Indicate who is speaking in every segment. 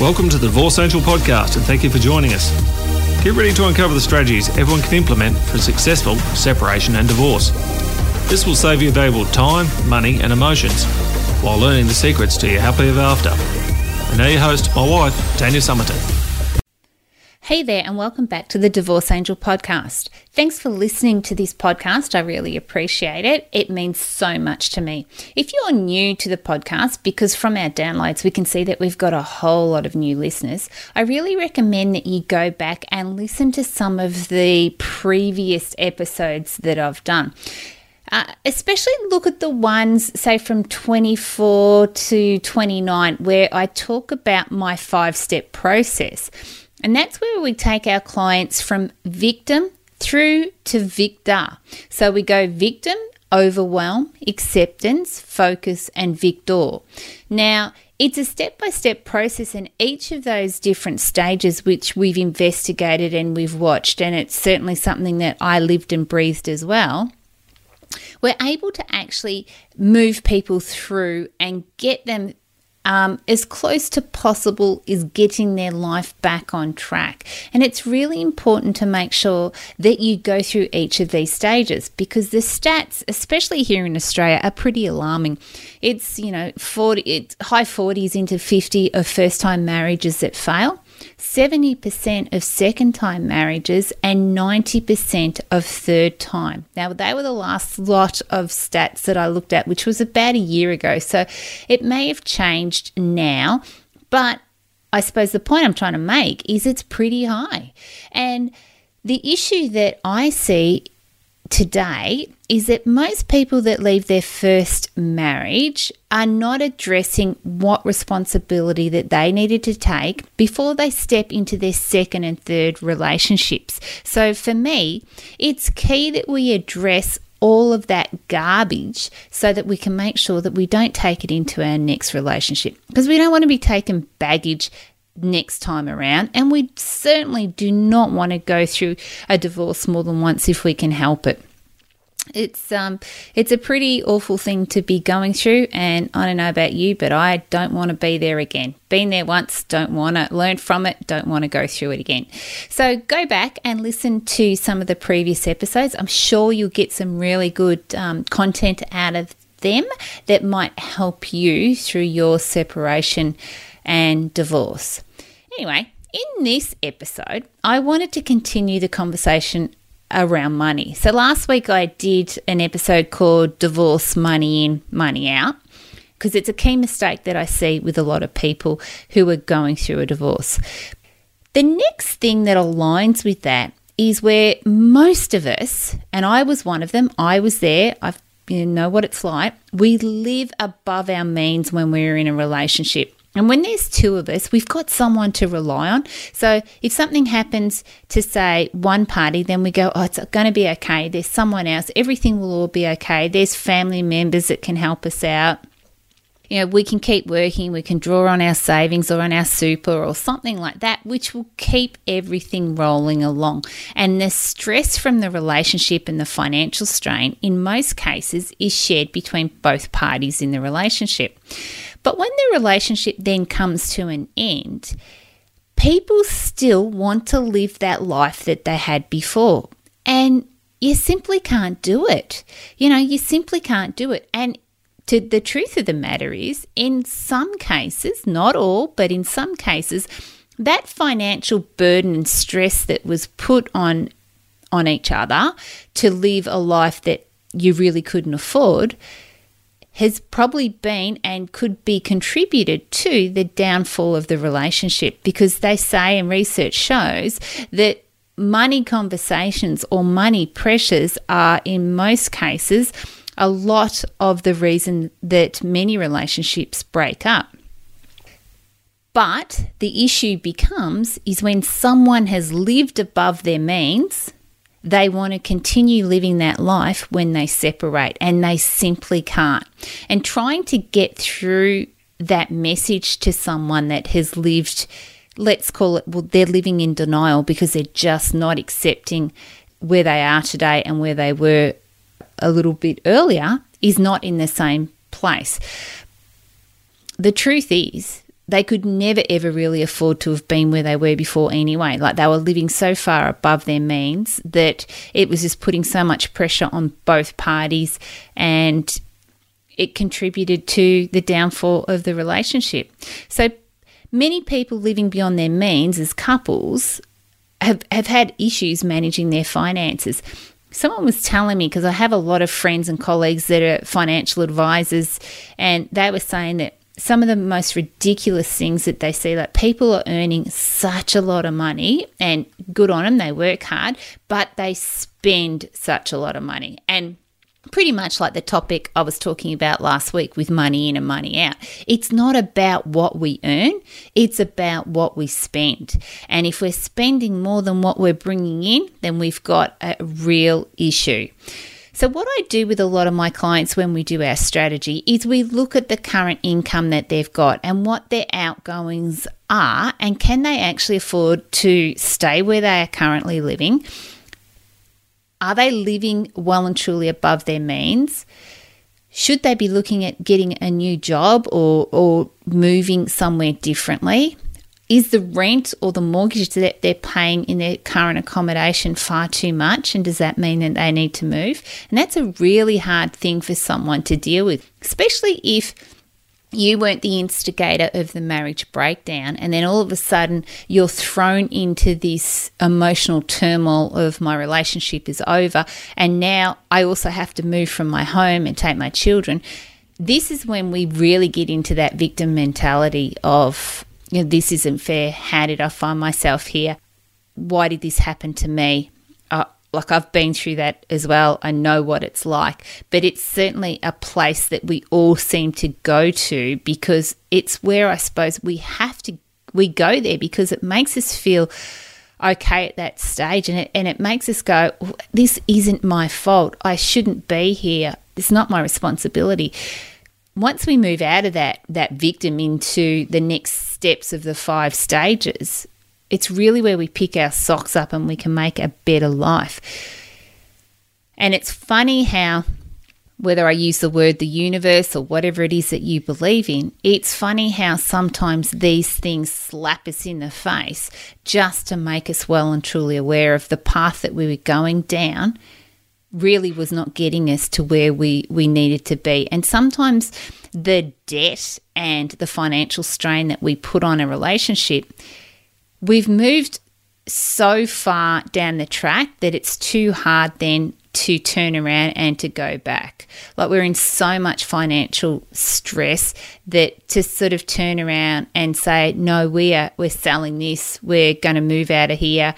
Speaker 1: Welcome to the Divorce Angel podcast and thank you for joining us. Get ready to uncover the strategies everyone can implement for successful separation and divorce. This will save you valuable time, money, and emotions while learning the secrets to your happy ever after. And now your host, my wife, Tanya Summerton.
Speaker 2: Hey there, and welcome back to the Divorce Angel podcast. Thanks for listening to this podcast. I really appreciate it. It means so much to me. If you're new to the podcast, because from our downloads we can see that we've got a whole lot of new listeners, I really recommend that you go back and listen to some of the previous episodes that I've done. Uh, especially look at the ones, say, from 24 to 29, where I talk about my five step process. And that's where we take our clients from victim through to victor. So we go victim, overwhelm, acceptance, focus, and victor. Now, it's a step by step process, and each of those different stages, which we've investigated and we've watched, and it's certainly something that I lived and breathed as well we're able to actually move people through and get them um, as close to possible is getting their life back on track. And it's really important to make sure that you go through each of these stages because the stats, especially here in Australia, are pretty alarming. It's, you know, 40, it's high 40s into 50 of first time marriages that fail. 70% of second time marriages and 90% of third time. Now, they were the last lot of stats that I looked at, which was about a year ago. So it may have changed now, but I suppose the point I'm trying to make is it's pretty high. And the issue that I see today is that most people that leave their first marriage are not addressing what responsibility that they needed to take before they step into their second and third relationships. So for me, it's key that we address all of that garbage so that we can make sure that we don't take it into our next relationship because we don't want to be taking baggage next time around and we certainly do not want to go through a divorce more than once if we can help it it's um it's a pretty awful thing to be going through and I don't know about you but I don't want to be there again. Been there once, don't want to learn from it, don't want to go through it again. So go back and listen to some of the previous episodes. I'm sure you'll get some really good um, content out of them that might help you through your separation and divorce. Anyway, in this episode, I wanted to continue the conversation around money. So last week I did an episode called Divorce Money In, Money Out because it's a key mistake that I see with a lot of people who are going through a divorce. The next thing that aligns with that is where most of us, and I was one of them, I was there, I you know what it's like, we live above our means when we're in a relationship. And when there's two of us, we've got someone to rely on. So if something happens to, say, one party, then we go, oh, it's going to be okay. There's someone else. Everything will all be okay. There's family members that can help us out. You know, we can keep working, we can draw on our savings or on our super or something like that, which will keep everything rolling along. And the stress from the relationship and the financial strain, in most cases, is shared between both parties in the relationship. But when the relationship then comes to an end, people still want to live that life that they had before. And you simply can't do it. You know, you simply can't do it. And to the truth of the matter is, in some cases, not all, but in some cases, that financial burden and stress that was put on on each other to live a life that you really couldn't afford has probably been and could be contributed to the downfall of the relationship because they say and research shows that money conversations or money pressures are in most cases a lot of the reason that many relationships break up. But the issue becomes is when someone has lived above their means they want to continue living that life when they separate and they simply can't. And trying to get through that message to someone that has lived, let's call it, well, they're living in denial because they're just not accepting where they are today and where they were a little bit earlier is not in the same place. The truth is they could never ever really afford to have been where they were before anyway. Like they were living so far above their means that it was just putting so much pressure on both parties and it contributed to the downfall of the relationship. So many people living beyond their means as couples have, have had issues managing their finances. Someone was telling me because I have a lot of friends and colleagues that are financial advisors, and they were saying that some of the most ridiculous things that they see like people are earning such a lot of money and good on them they work hard but they spend such a lot of money and pretty much like the topic I was talking about last week with money in and money out. It's not about what we earn, it's about what we spend. And if we're spending more than what we're bringing in, then we've got a real issue. So, what I do with a lot of my clients when we do our strategy is we look at the current income that they've got and what their outgoings are, and can they actually afford to stay where they are currently living? Are they living well and truly above their means? Should they be looking at getting a new job or, or moving somewhere differently? Is the rent or the mortgage that they're paying in their current accommodation far too much? And does that mean that they need to move? And that's a really hard thing for someone to deal with, especially if you weren't the instigator of the marriage breakdown and then all of a sudden you're thrown into this emotional turmoil of my relationship is over and now I also have to move from my home and take my children this is when we really get into that victim mentality of you know, this isn't fair. How did I find myself here? Why did this happen to me? Uh, like I've been through that as well. I know what it's like, but it's certainly a place that we all seem to go to because it's where I suppose we have to we go there because it makes us feel okay at that stage and it and it makes us go this isn't my fault. I shouldn't be here. It's not my responsibility once we move out of that that victim into the next steps of the five stages, it's really where we pick our socks up and we can make a better life. And it's funny how whether I use the word the universe or whatever it is that you believe in, it's funny how sometimes these things slap us in the face just to make us well and truly aware of the path that we were going down really was not getting us to where we, we needed to be. And sometimes the debt and the financial strain that we put on a relationship, we've moved so far down the track that it's too hard then to turn around and to go back. Like we're in so much financial stress that to sort of turn around and say, no, we are we're selling this, we're going to move out of here.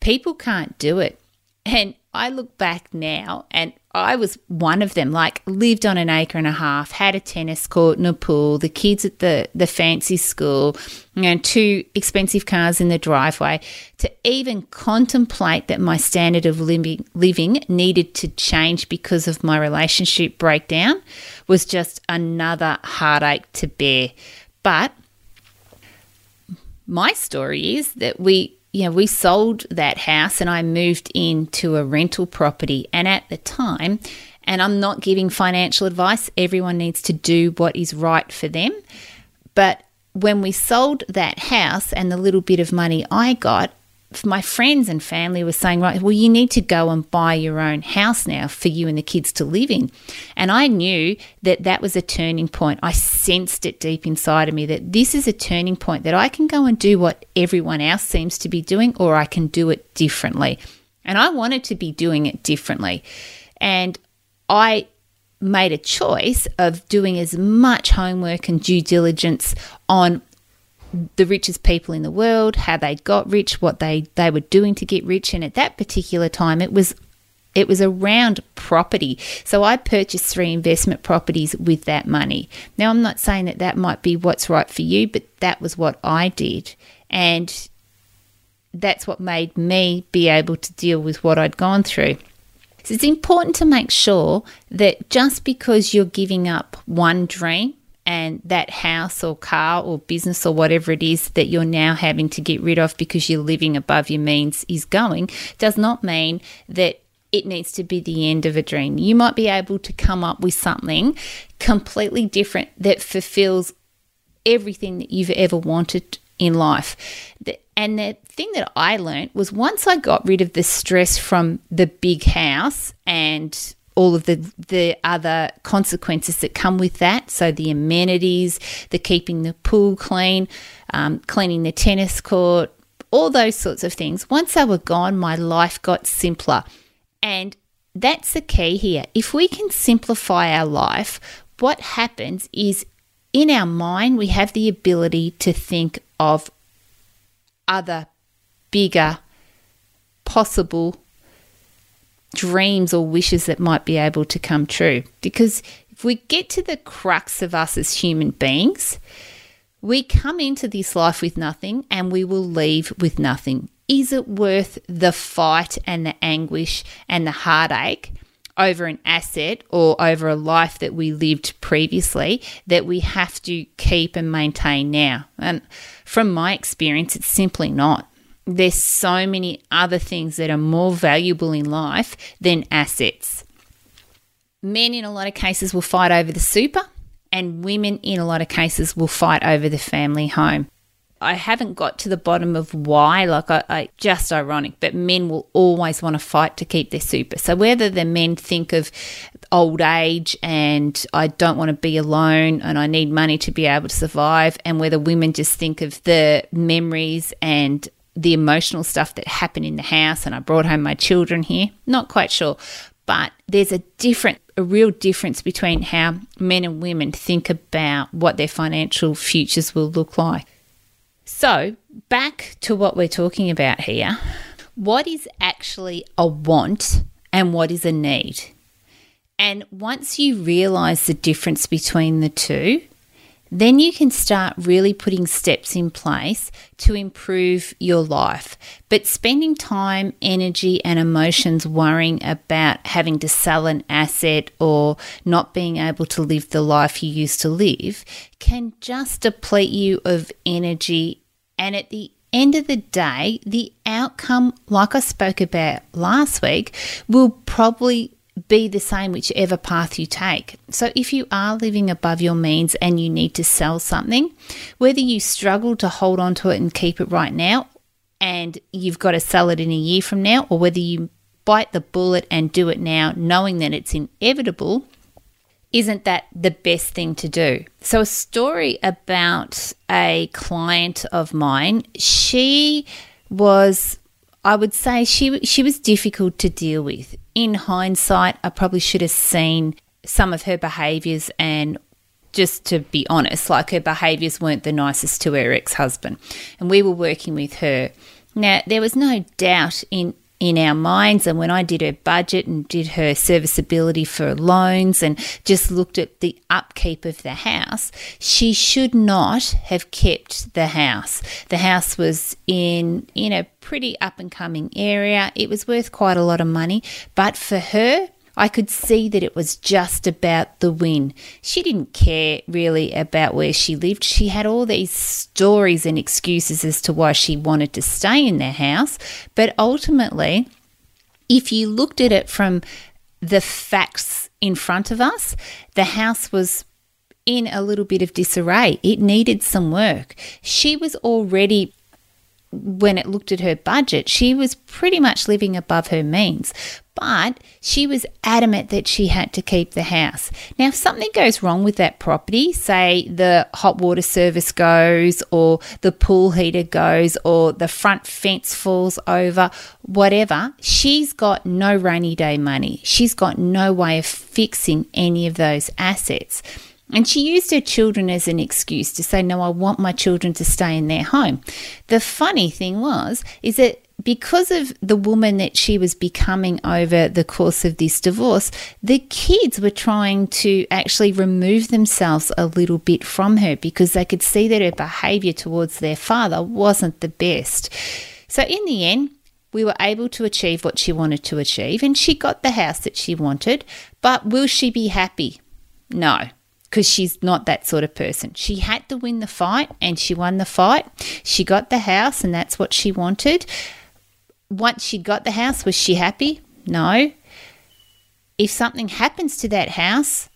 Speaker 2: People can't do it. And I look back now and I was one of them, like lived on an acre and a half, had a tennis court and a pool, the kids at the, the fancy school, you know, two expensive cars in the driveway. To even contemplate that my standard of living, living needed to change because of my relationship breakdown was just another heartache to bear. But my story is that we you know, we sold that house and I moved into a rental property. And at the time, and I'm not giving financial advice, everyone needs to do what is right for them. But when we sold that house and the little bit of money I got, my friends and family were saying, right, well, you need to go and buy your own house now for you and the kids to live in. And I knew that that was a turning point. I sensed it deep inside of me that this is a turning point that I can go and do what everyone else seems to be doing, or I can do it differently. And I wanted to be doing it differently. And I made a choice of doing as much homework and due diligence on the richest people in the world, how they got rich, what they, they were doing to get rich. And at that particular time, it was it was around property. So I purchased three investment properties with that money. Now, I'm not saying that that might be what's right for you, but that was what I did. And that's what made me be able to deal with what I'd gone through. So it's important to make sure that just because you're giving up one dream and that house or car or business or whatever it is that you're now having to get rid of because you're living above your means is going does not mean that it needs to be the end of a dream. You might be able to come up with something completely different that fulfills everything that you've ever wanted in life. And the thing that I learned was once I got rid of the stress from the big house and all of the the other consequences that come with that. So the amenities, the keeping the pool clean, um, cleaning the tennis court, all those sorts of things. Once they were gone, my life got simpler, and that's the key here. If we can simplify our life, what happens is in our mind we have the ability to think of other bigger possible dreams or wishes that might be able to come true. Because if we get to the crux of us as human beings, we come into this life with nothing and we will leave with nothing. Is it worth the fight and the anguish and the heartache over an asset or over a life that we lived previously that we have to keep and maintain now? And from my experience, it's simply not there's so many other things that are more valuable in life than assets. Men, in a lot of cases, will fight over the super, and women, in a lot of cases, will fight over the family home. I haven't got to the bottom of why, like, I, I just ironic, but men will always want to fight to keep their super. So, whether the men think of old age and I don't want to be alone and I need money to be able to survive, and whether women just think of the memories and the emotional stuff that happened in the house and I brought home my children here. Not quite sure. But there's a different, a real difference between how men and women think about what their financial futures will look like. So, back to what we're talking about here. What is actually a want and what is a need? And once you realize the difference between the two, then you can start really putting steps in place to improve your life. But spending time, energy, and emotions worrying about having to sell an asset or not being able to live the life you used to live can just deplete you of energy. And at the end of the day, the outcome, like I spoke about last week, will probably be the same whichever path you take. So, if you are living above your means and you need to sell something, whether you struggle to hold on to it and keep it right now and you've got to sell it in a year from now, or whether you bite the bullet and do it now, knowing that it's inevitable, isn't that the best thing to do? So, a story about a client of mine, she was I would say she she was difficult to deal with. In hindsight, I probably should have seen some of her behaviors and just to be honest, like her behaviors weren't the nicest to her ex-husband. And we were working with her. Now, there was no doubt in in our minds. And when I did her budget and did her serviceability for loans and just looked at the upkeep of the house, she should not have kept the house. The house was in in a pretty up and coming area. It was worth quite a lot of money, but for her, I could see that it was just about the win. She didn't care really about where she lived. She had all these stories and excuses as to why she wanted to stay in their house. But ultimately, if you looked at it from the facts in front of us, the house was in a little bit of disarray. It needed some work. She was already when it looked at her budget, she was pretty much living above her means. But she was adamant that she had to keep the house. Now, if something goes wrong with that property, say the hot water service goes, or the pool heater goes, or the front fence falls over, whatever, she's got no rainy day money. She's got no way of fixing any of those assets. And she used her children as an excuse to say, No, I want my children to stay in their home. The funny thing was, is that because of the woman that she was becoming over the course of this divorce, the kids were trying to actually remove themselves a little bit from her because they could see that her behavior towards their father wasn't the best. So, in the end, we were able to achieve what she wanted to achieve, and she got the house that she wanted. But will she be happy? No because she's not that sort of person. She had to win the fight and she won the fight. She got the house and that's what she wanted. Once she got the house, was she happy? No. If something happens to that house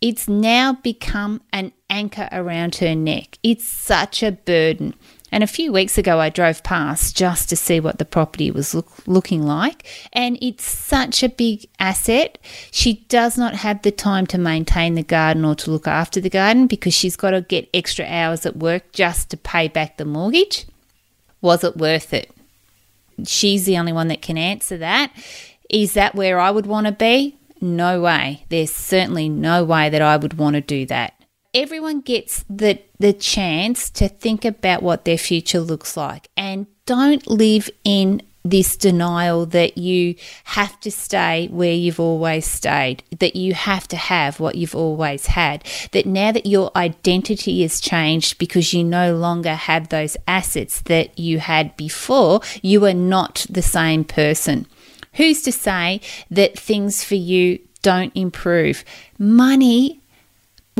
Speaker 2: It's now become an anchor around her neck. It's such a burden. And a few weeks ago, I drove past just to see what the property was look, looking like. And it's such a big asset. She does not have the time to maintain the garden or to look after the garden because she's got to get extra hours at work just to pay back the mortgage. Was it worth it? She's the only one that can answer that. Is that where I would want to be? No way. There's certainly no way that I would want to do that everyone gets the the chance to think about what their future looks like and don't live in this denial that you have to stay where you've always stayed, that you have to have what you've always had, that now that your identity has changed because you no longer have those assets that you had before, you are not the same person. Who's to say that things for you don't improve? Money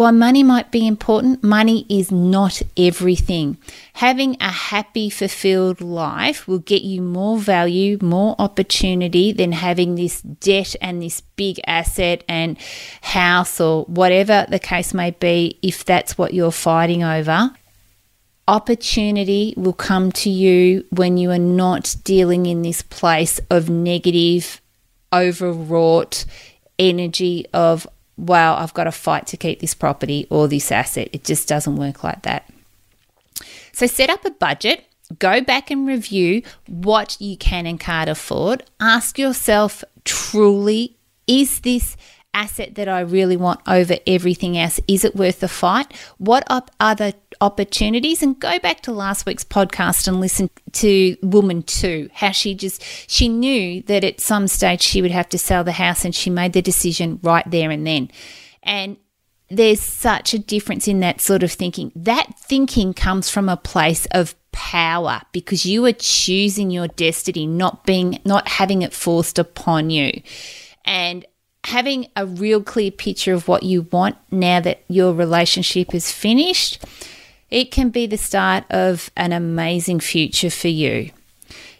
Speaker 2: while money might be important, money is not everything. Having a happy, fulfilled life will get you more value, more opportunity than having this debt and this big asset and house or whatever the case may be, if that's what you're fighting over. Opportunity will come to you when you are not dealing in this place of negative, overwrought energy of wow, I've got to fight to keep this property or this asset. It just doesn't work like that. So set up a budget, go back and review what you can and can't afford. Ask yourself truly, is this asset that I really want over everything else? Is it worth the fight? What other opportunities? And go back to last week's podcast and listen to Woman 2, how she just, she knew that at some stage she would have to sell the house and she made the decision right there and then. And there's such a difference in that sort of thinking. That thinking comes from a place of power because you are choosing your destiny, not being, not having it forced upon you. And having a real clear picture of what you want now that your relationship is finished, it can be the start of an amazing future for you.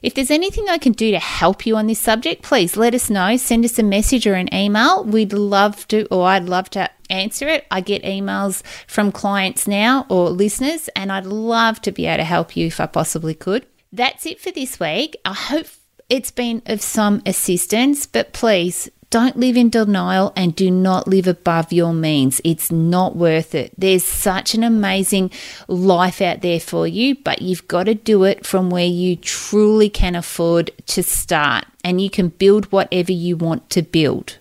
Speaker 2: If there's anything I can do to help you on this subject, please let us know. Send us a message or an email. We'd love to, or I'd love to answer it. I get emails from clients now or listeners, and I'd love to be able to help you if I possibly could. That's it for this week. I hope it's been of some assistance, but please don't live in denial and do not live above your means. It's not worth it. There's such an amazing life out there for you, but you've got to do it from where you truly can afford to start and you can build whatever you want to build.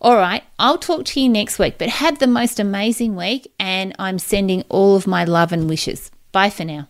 Speaker 2: All right, I'll talk to you next week, but have the most amazing week, and I'm sending all of my love and wishes. Bye for now.